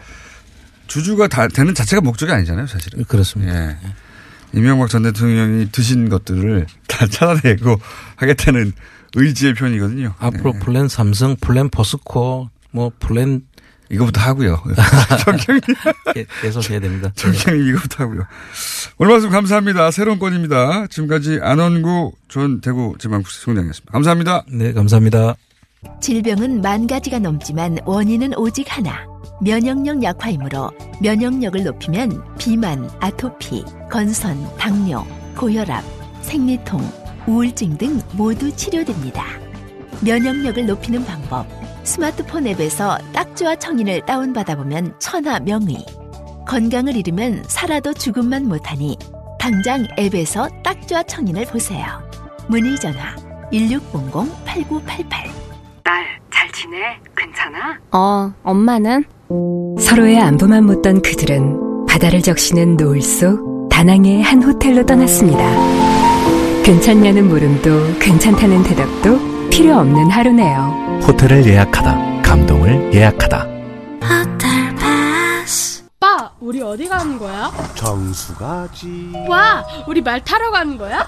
주주가 다 되는 자체가 목적이 아니잖아요, 사실은.
그렇습니다.
예. 이명박 전 대통령이 드신 것들을 다 찾아내고 하겠다는 의지의 표현이거든요.
앞으로
예.
플랜 삼성, 플랜 포스코, 뭐 플랜
이거부터 하고요. 정경이
계- 계속 해야 됩니다.
정경이 이거부터 하고요. 오늘 말씀 감사합니다. 새로운 건입니다. 지금까지 안원구 전 대구 지방국세청장이었습니다. 감사합니다.
네, 감사합니다.
질병은 만 가지가 넘지만 원인은 오직 하나. 면역력 약화이므로 면역력을 높이면 비만, 아토피, 건선, 당뇨, 고혈압, 생리통, 우울증 등 모두 치료됩니다. 면역력을 높이는 방법. 스마트폰 앱에서 딱지와 청인을 다운받아 보면 천하 명의. 건강을 잃으면 살아도 죽음만 못하니 당장 앱에서 딱지와 청인을 보세요. 문의 전화 1600-8988
딸, 잘 지내? 괜찮아?
어, 엄마는?
서로의 안부만 묻던 그들은 바다를 적시는 노을 속 다낭의 한 호텔로 떠났습니다. 괜찮냐는 물음도 괜찮다는 대답도 필요 없는 하루네요.
호텔을 예약하다. 감동을 예약하다.
오빠, 우리 어디 가는 거야?
정수 가지.
와, 우리 말 타러 가는 거야?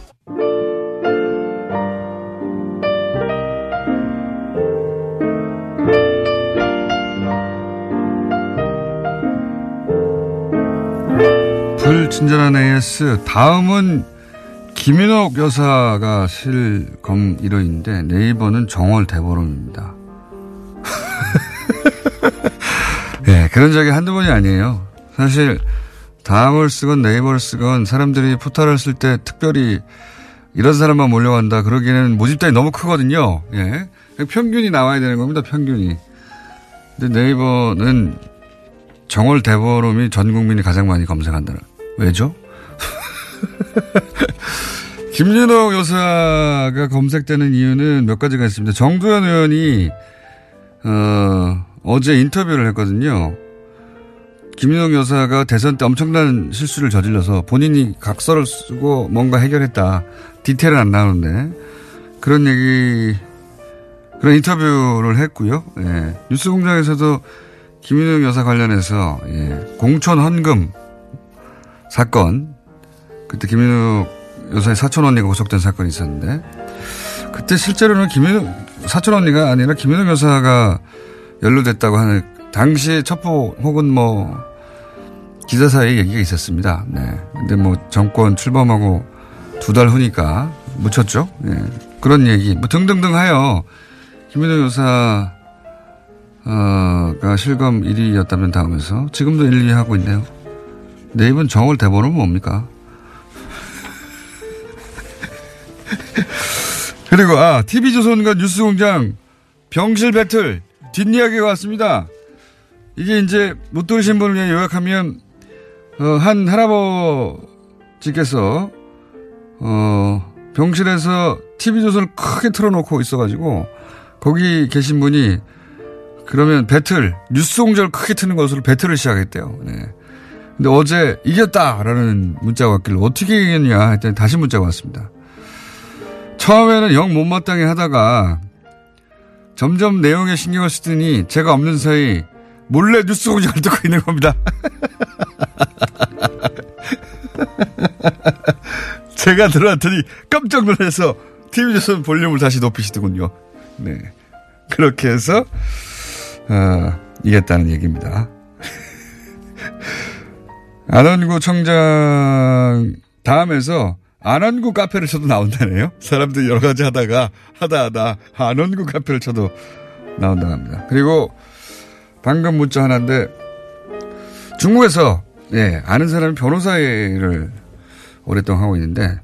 친절한 AS. 다음은 김인옥 여사가 실검 1호인데 네이버는 정월 대보름입니다. 예, 그런 적이 한두 번이 아니에요. 사실 다음을 쓰건 네이버를 쓰건 사람들이 포털을 쓸 때 특별히 이런 사람만 몰려간다 그러기에는 모집단이 너무 크거든요. 예. 평균이 나와야 되는 겁니다. 평균이. 근데 네이버는 정월 대보름이 전 국민이 가장 많이 검색한다는. 왜죠? 김윤옥 여사가 검색되는 이유는 몇 가지가 있습니다. 정두현 의원이 어, 어제 인터뷰를 했거든요. 김윤옥 여사가 대선 때 엄청난 실수를 저질러서 본인이 각서를 쓰고 뭔가 해결했다. 디테일은 안 나오는데 그런 얘기 그런 인터뷰를 했고요. 예. 뉴스공장에서도 김윤옥 여사 관련해서 예. 공천 헌금 사건 그때 김윤옥 여사의 사촌 언니가 구속된 사건이 있었는데 그때 실제로는 김윤옥 사촌 언니가 아니라 김윤옥 여사가 연루됐다고 하는 당시 첩보 혹은 뭐 기자사에 얘기가 있었습니다. 네. 근데 뭐 정권 출범하고 두 달 후니까 묻혔죠. 예. 그런 얘기 뭐 등등등 하여 김윤옥 여사 어가 실검 1위였다면 다음에서 지금도 1, 2위 하고 있네요. 네이버는 정월 대보는 뭡니까? 그리고 아 TV조선과 뉴스공장 병실 배틀 뒷이야기가 왔습니다. 이게 이제 못 들으신 분을 위해 요약하면 어, 한 할아버지께서 어, 병실에서 TV조선을 크게 틀어놓고 있어가지고 거기 계신 분이 그러면 배틀 뉴스공장을 크게 트는 것으로 배틀을 시작했대요. 네. 근데 어제 이겼다라는 문자가 왔길래 어떻게 이겼냐 했더니 다시 문자가 왔습니다. 처음에는 영 못마땅해 하다가 점점 내용에 신경을 쓰더니 제가 없는 사이 몰래 뉴스 공장을 듣고 있는 겁니다. 제가 들어왔더니 깜짝 놀라서 TV조선 볼륨을 다시 높이시더군요. 네. 그렇게 해서, 어, 이겼다는 얘기입니다. 안원구 청장 다음에서 안원구 카페를 쳐도 나온다네요. 사람들이 여러 가지 하다가 하다 하다 안원구 카페를 쳐도 나온다고 합니다. 그리고 방금 문자 하나인데 중국에서 예, 아는 사람이 변호사를 오랫동안 하고 있는데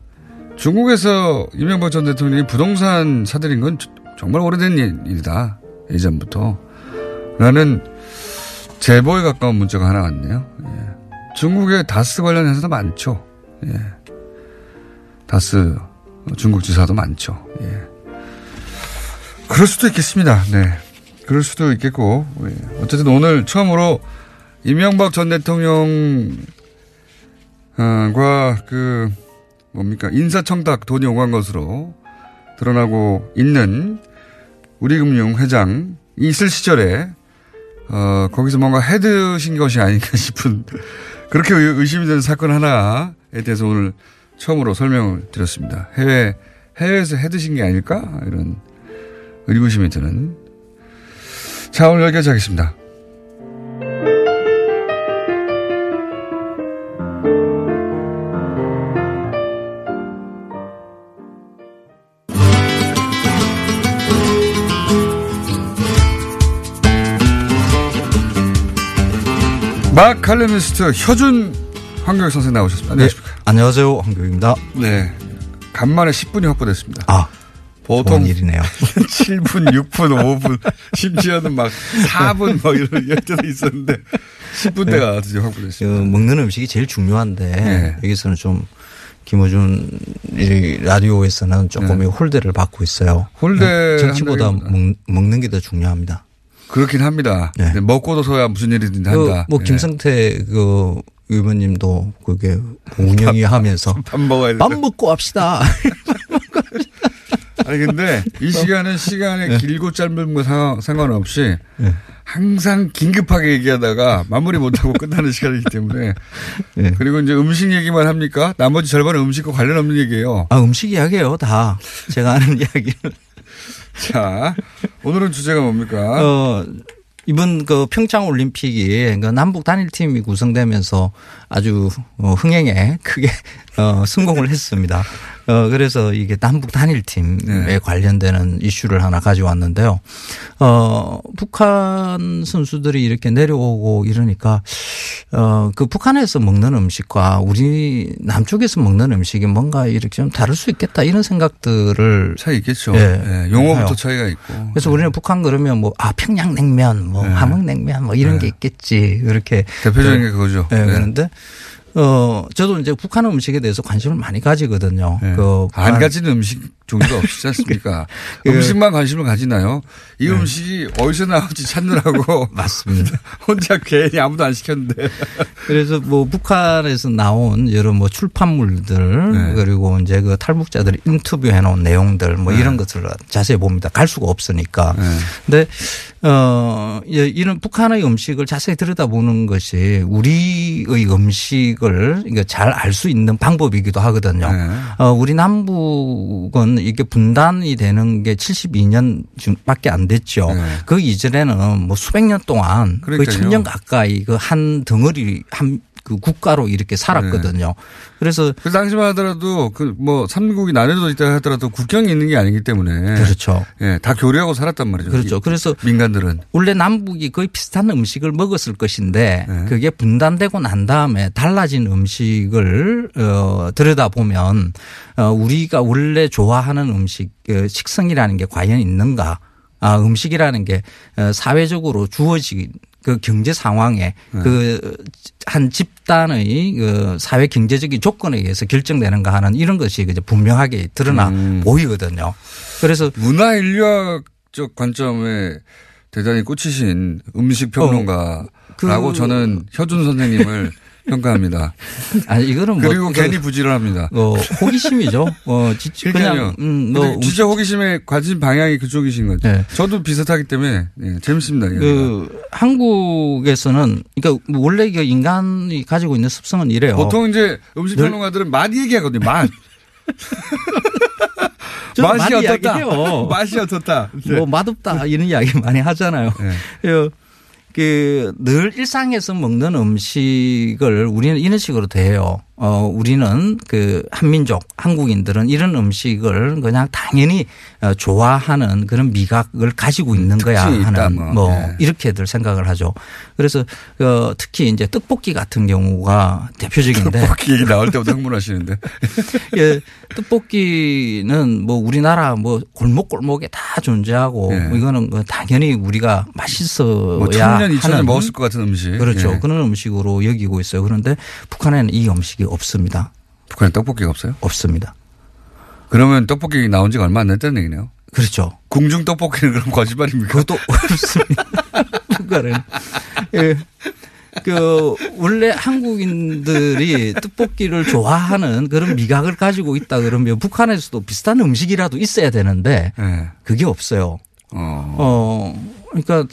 중국에서 이명박 전 대통령이 부동산 사들인 건 정말 오래된 일이다. 예전부터. 라는 제보에 가까운 문자가 하나 왔네요. 예. 중국의 다스 관련해서도 많죠. 예. 다스 중국 지사도 많죠. 예. 그럴 수도 있겠습니다. 네. 그럴 수도 있겠고. 예. 어쨌든 오늘 처음으로 이명박 전 대통령과 그 뭡니까 인사청탁 돈이 오간 것으로 드러나고 있는 우리금융 회장이 있을 시절에 어, 거기서 뭔가 해드신 것이 아닌가 싶은 그렇게 의심이 되는 사건 하나에 대해서 오늘 처음으로 설명을 드렸습니다. 해외 해외에서 해 드신 게 아닐까 이런 의구심이 드는. 자 오늘 여기까지 하겠습니다. 막 칼럼니스트 혀준 황교익 선생 나오셨습니다. 안녕하십니까.
네, 안녕하세요. 황교익입니다.
네. 간만에 10분이 확보됐습니다.
아.
보통
일이네요.
7분, 6분, 5분, 심지어는 막 4분 막 이런 때도 있었는데 10분대가
네.
드디어 확보됐습니다.
그 먹는 음식이 제일 중요한데
네.
여기서는 좀 김호준 이 라디오에서는 조금
네.
홀대를 받고 있어요.
홀대
네, 정치보다. 먹, 는 게 더 중요합니다.
그렇긴 합니다. 근데 먹고도 서야 무슨 일이든
그
한다.
뭐
예.
김성태 그 의원님도 그게 뭐 운영이 하면서
밥 먹어야 돼.
밥 먹고 합시다.
아니 근데 이 시간은 시간에 길고 짧은 거 상관- 상관없이 항상 긴급하게 얘기하다가 마무리 못하고 끝나는 시간이기 때문에 그리고 이제 음식 얘기만 합니까? 나머지 절반은 음식과 관련 없는 얘기예요.
아 음식 이야기예요 다. 제가 아는 이야기는.
자 오늘은 주제가 뭡니까?
어, 이번 그 평창 올림픽이 그 남북 단일팀이 구성되면서 아주 어, 흥행에 크게 어, 성공을 했습니다. 어, 그래서 이게 남북 단일팀에
네.
관련되는 이슈를 하나 가져왔는데요. 어, 북한 선수들이 이렇게 내려오고 이러니까 어, 그 북한에서 먹는 음식과 우리 남쪽에서 먹는 음식이 뭔가 이렇게 좀 다를 수 있겠다 이런 생각들을
차이 있겠죠.
예,
예, 용어부터. 차이가 있고.
그래서 우리는 북한 그러면 뭐, 아, 평양냉면, 뭐,
네.
함흥냉면, 뭐, 이런
네.
게 있겠지. 이렇게.
대표적인 게 그거죠.
네,
네.
그런데, 어, 저도 이제 북한 음식에 대해서 관심을 많이 가지거든요. 그,
안
북한-
가지는 음식 종류가 없지 않습니까?
그-
음식만 관심을 가지나요? 이 음식이 어디서 나올지 찾느라고.
맞습니다.
혼자 괜히 아무도 안 시켰는데.
그래서 뭐 북한에서 나온 여러 뭐 출판물들
네.
그리고 이제 그 탈북자들이 인터뷰해 놓은 내용들 뭐
네.
이런 것들을 자세히 봅니다. 갈 수가 없으니까. 근데 어 예, 이런 북한의 음식을 자세히 들여다보는 것이 우리의 음식을 잘 알 수 있는 방법이기도 하거든요.
네.
어 우리 남북은 이게 분단이 되는 게 72년 밖에 안 됐죠. 그 이전에는 뭐 수백 년 동안 거의
네. 그러니까요.
천년 가까이 그 한 덩어리 한 그 국가로 이렇게 살았거든요. 그래서
그 당시만 하더라도 그 뭐 삼국이 나눠져 있다 하더라도 국경이 있는 게 아니기 때문에.
그렇죠.
예, 다 교류하고 살았단 말이죠.
그렇죠.
이
그래서
민간들은.
원래 남북이 거의 비슷한 음식을 먹었을 것인데
네.
그게 분단되고 난 다음에 달라진 음식을 어 들여다 보면 어 우리가 원래 좋아하는 음식 어, 식성이라는 게 과연 있는가? 아 음식이라는 게 어, 사회적으로 주어진 그 경제 상황에
네.
그한 집단의 그 사회 경제적인 조건에 의해서 결정되는가 하는 이런 것이 이제 분명하게 드러나
음.
보이거든요. 그래서
문화 인류학적 관점에 대단히 꽂히신 음식 평론가라고
그-
저는 혀준 선생님을 평가합니다.
아니 이거는 뭐
그리고
그-
괜히 부지런합니다.
어, 호기심이죠. 어, 지. 그냥 음, 뭐
근데 진짜 호기심의 관심 방향이 그쪽이신 거죠.
네.
저도 비슷하기 때문에 예, 재밌습니다.
그 한국에서는 그러니까 원래 인간이 가지고 있는 습성은 이래요.
보통 이제 음식
늘-
평론가들은 맛 얘기하거든요. 맛. 맛이 어떻다. 맛이 어떻다. 네.
뭐 맛없다 이런 이야기 많이 하잖아요. 그, 그 늘 일상에서 먹는 음식을 우리는 이런 식으로 대해요. 어 우리는 그 한민족 한국인들은 이런 음식을 그냥 당연히 어, 좋아하는 그런 미각을 가지고 있는 거야 하는
뭐.
뭐
예.
이렇게들 생각을 하죠. 그래서 어, 특히 이제 떡볶이 같은 경우가 대표적인데
떡볶이 얘기 나올 때부터 흥분하시는데.
예, 떡볶이는 뭐 우리나라 뭐 골목골목에 다 존재하고
예.
뭐 이거는 뭐 당연히 우리가 맛있어야
뭐 천년, 이천년 먹었을 것 같은 음식.
그렇죠.
예.
그런 음식으로 여기고 있어요. 그런데 북한에는 이 음식이 없습니다.
북한에 떡볶이가 없어요?
없습니다.
그러면 떡볶이 나온 지가 얼마 안 됐다는 얘기네요.
그렇죠.
궁중 떡볶이는 그럼 거짓말입니까?
그것도 없습니다. 북한은. 예. 그 원래 한국인들이 떡볶이를 좋아하는 그런 미각을 가지고 있다 그러면 북한에서도 비슷한 음식이라도 있어야 되는데
예.
그게 없어요. 어, 그러니까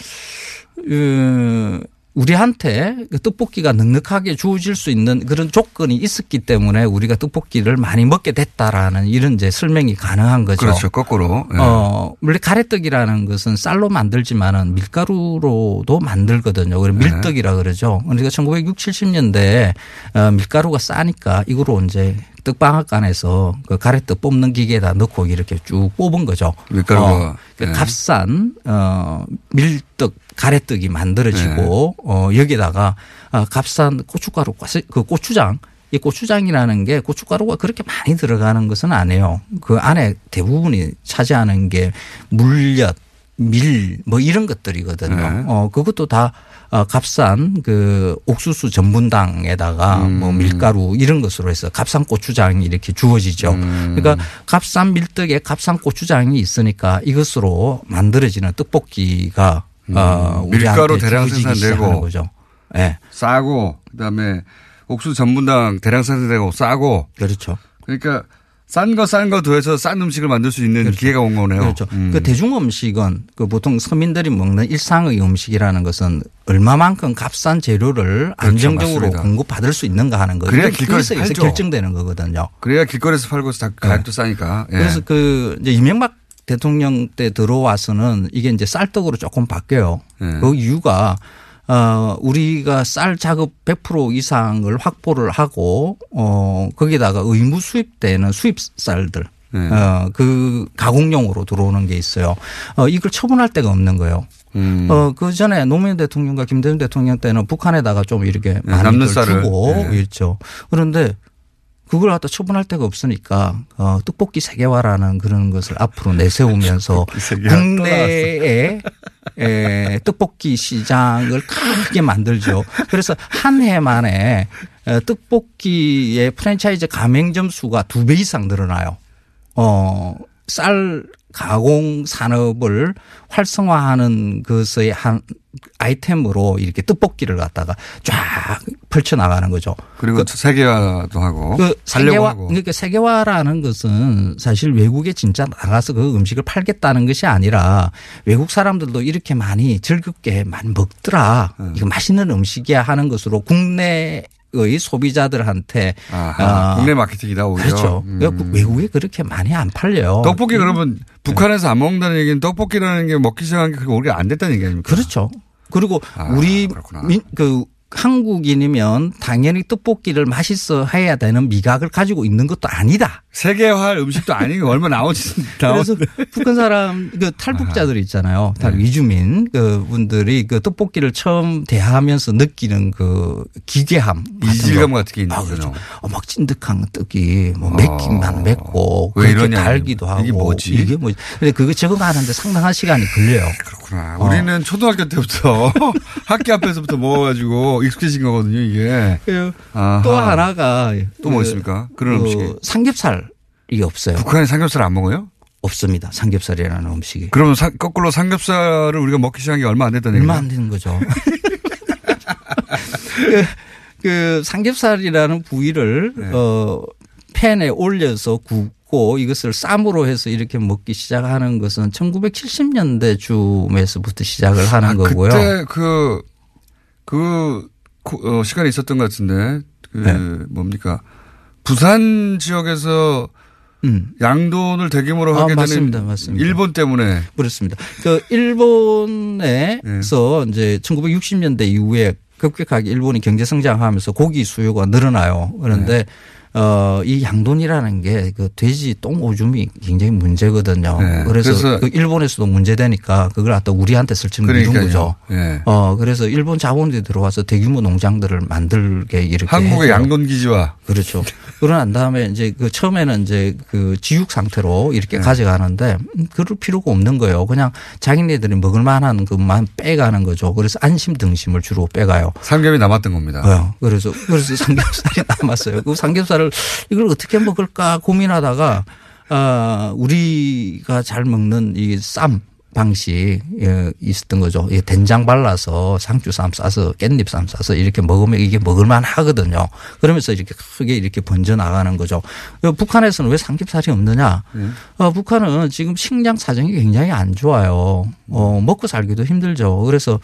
그 우리한테 그 떡볶이가 넉넉하게 주어질 수 있는 그런 조건이 있었기 때문에 우리가 떡볶이를 많이 먹게 됐다라는 이런 이제 설명이 가능한 거죠.
그렇죠. 거꾸로. 예.
어, 원래 가래떡이라는 것은 쌀로 만들지만은 밀가루로도 만들거든요. 그래
네.
밀떡이라 그러죠. 그러니까 1960, 70년대에 어, 밀가루가 싸니까 이거로 이제 떡방앗간에서 그 가래떡 뽑는 기계에다 넣고 이렇게 쭉 뽑은 거죠.
밀가루가,
어, 그
네.
값싼 어 밀떡 가래떡이 만들어지고
네.
어 여기다가 어, 값싼 고춧가루 그 고추장 이 고추장이라는 게 고춧가루가 그렇게 많이 들어가는 것은 아니에요. 그 안에 대부분이 차지하는 게 물엿, 밀 뭐 이런 것들이거든요.
네.
어 그것도 다 어, 값싼 그 옥수수 전분당에다가
음.
뭐 밀가루 이런 것으로 해서 값싼 고추장이 이렇게 주어지죠.
음.
그러니까 값싼 밀떡에 값싼 고추장이 있으니까 이것으로 만들어지는 떡볶이가 어,
음. 밀가루
우리한테
대량 생산되고
거죠. 예.
싸고 그다음에 옥수수 전분당 대량 생산되고 싸고
그렇죠.
그러니까 싼거싼거 더해서 싼 음식을 만들 수 있는 기회가 온 거네요.
그렇죠.
음.
그 대중 음식은 그 보통 서민들이 먹는 일상의 음식이라는 것은 얼마만큼 값싼 재료를 안정적으로
맞습니다.
공급받을 수 있는가 하는 거.
그래야 길거리에서 팔죠.
결정되는 거거든요.
그래야 길거리에서 팔고 다 가격도 싸니까. 예.
그래서 그 이제 이명박 대통령 때 들어와서는 이게 이제 쌀떡으로 조금 바뀌어요.
네.
그 이유가 어 우리가 쌀 작업 100% 이상을 확보를 하고 어 거기다가 의무 수입되는 수입 쌀들
네.
어그 가공용으로 들어오는 게 있어요. 어 이걸 처분할 데가 없는 거예요.
음.
어, 그 전에 노무현 대통령과 김대중 대통령 때는 북한에다가 좀 이렇게
네,
많이. 주고
네.
있죠. 그런데 그걸 갖다 처분할 데가 없으니까 어, 떡볶이 세계화라는 그런 것을 앞으로 내세우면서 국내에 에, 떡볶이 시장을 크게 만들죠. 그래서 한 해 만에 어, 떡볶이의 프랜차이즈 가맹점 수가 두 배 이상 늘어나요. 어, 쌀 가공 산업을 활성화하는 것의 한 아이템으로 이렇게 떡볶이를 갖다가 쫙 펼쳐 나가는 거죠.
그리고 세계화도 하고
그 세계화
하고.
그러니까 세계화라는 것은 사실 외국에 진짜 나가서 그 음식을 팔겠다는 것이 아니라 외국 사람들도 이렇게 많이 즐겁게 많이 먹더라.
네.
이거 맛있는 음식이야 하는 것으로 국내 의 소비자들한테
아하,
어,
국내 마케팅이다 오히려.
그렇죠.
음.
외국에 그렇게 많이 안 팔려요.
떡볶이 그러면 북한에서 안 먹는다는 얘기는 떡볶이라는 게 먹기 시작한 게 그게 오히려 안 됐다는 얘기 아닙니까?
그렇죠. 그리고
아,
우리 민, 그 한국인이면 당연히 떡볶이를 맛있어 해야 되는 미각을 가지고 있는 것도 아니다.
세계화 음식도 게 얼마 나오지
그래서 북한 사람 그 탈북자들 있잖아요.
네.
탈 위주민 그 분들이 그 떡볶이를 처음 대하면서 느끼는 그 기괴함,
이질감 같은 게 있는
아,
거죠.
그렇죠. 어, 막 찐득한 떡이 뭐 맵기만 맵고
왜 이러냐,
달기도 하고
이게 뭐지?
이게 뭐지? 근데 그거 적응하는데 상당한 시간이 걸려요.
그렇구나. 우리는 초등학교 때부터 학교 앞에서부터 먹어가지고 익숙해진 거거든요, 이게.
또 하나가
또뭐
그,
있습니까? 그런
그
음식이.
삼겹살이 없어요.
북한에 삼겹살 안 먹어요?
없습니다. 삼겹살이라는 음식이.
그러면 사- 거꾸로 삼겹살을 우리가 먹기 시작한 게 얼마 안 됐다는
얼마
얘기예요?
안 되는 거죠. 그 삼겹살이라는 부위를
네.
어 팬에 올려서 굽고 이것을 쌈으로 해서 이렇게 먹기 시작하는 것은 1970년대 쯤에서부터 시작을 하는 거고요.
아, 그때 그, 그, 고- 어, 시간이 있었던 것 같은데, 그,
네.
뭡니까. 부산 지역에서 양돈을 대규모로
아,
하게
맞습니다.
되는
맞습니다.
일본 때문에
그렇습니다. 그 일본에서 이제 1960년대 이후에 급격하게 일본이 경제 성장하면서 고기 수요가 늘어나요. 그런데 어, 이 양돈이라는 게 그 돼지 똥 오줌이 굉장히 문제거든요.
네.
그래서,
그래서
그 일본에서도 문제되니까 그걸 갖다 우리한테 설치는 미룬. 거죠.
예.
어, 그래서 일본 자본들이 들어와서 대규모 농장들을 만들게 이렇게
한국의 양돈 기지와
그렇죠. 그러고 난 다음에 이제 그 처음에는 이제 그 지육 상태로 이렇게
네.
가져가는데 음, 그럴 필요가 없는 거예요. 그냥 자기네들이 먹을 만한 것만 빼가는 거죠. 그래서 안심 등심을 주로 빼가요.
삼겹이 남았던 겁니다.
어, 그래서 그래서 삼겹살이 남았어요. 그 삼겹살을 이걸 어떻게 먹을까 고민하다가 아 우리가 잘 먹는 이 쌈 방식 예, 있었던 거죠. 이 된장 발라서 상추 쌈 싸서 깻잎 쌈 싸서 이렇게 먹으면 이게 먹을만 하거든요. 그러면서 이렇게 크게 이렇게 번져 나가는 거죠. 어, 북한에서는 왜 삼겹살이 없느냐? 어, 북한은 지금 식량 사정이 굉장히 안 좋아요. 어, 먹고 살기도 힘들죠. 그래서 어,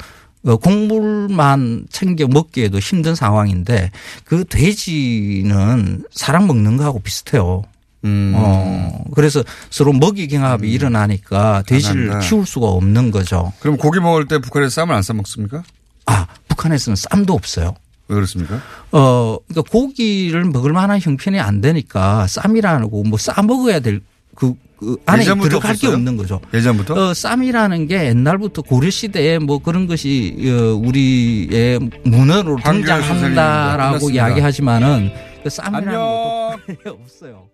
곡물만 챙겨 먹기에도 힘든 상황인데 그 돼지는 사람 먹는 거하고 비슷해요.
음.
어, 그래서 서로 먹이 경합이 일어나니까 돼지를
잘한다.
키울 수가 없는 거죠.
그럼 고기 먹을 때 북한에서 쌈을 안 싸 먹습니까?
아, 북한에서는 쌈도 없어요.
왜 그렇습니까?
어, 그러니까 고기를 먹을 만한 형편이 안 되니까 쌈이라는 거뭐싸 먹어야 될 그, 그 안에 들어갈 게
없었어요?
없는 거죠.
예전부터?
어, 쌈이라는 게 옛날부터 고려 시대에 뭐 그런 것이 어, 우리의 문헌으로. 등장한다라고. 이야기하지만은 그 쌈이라는 것도 없어요.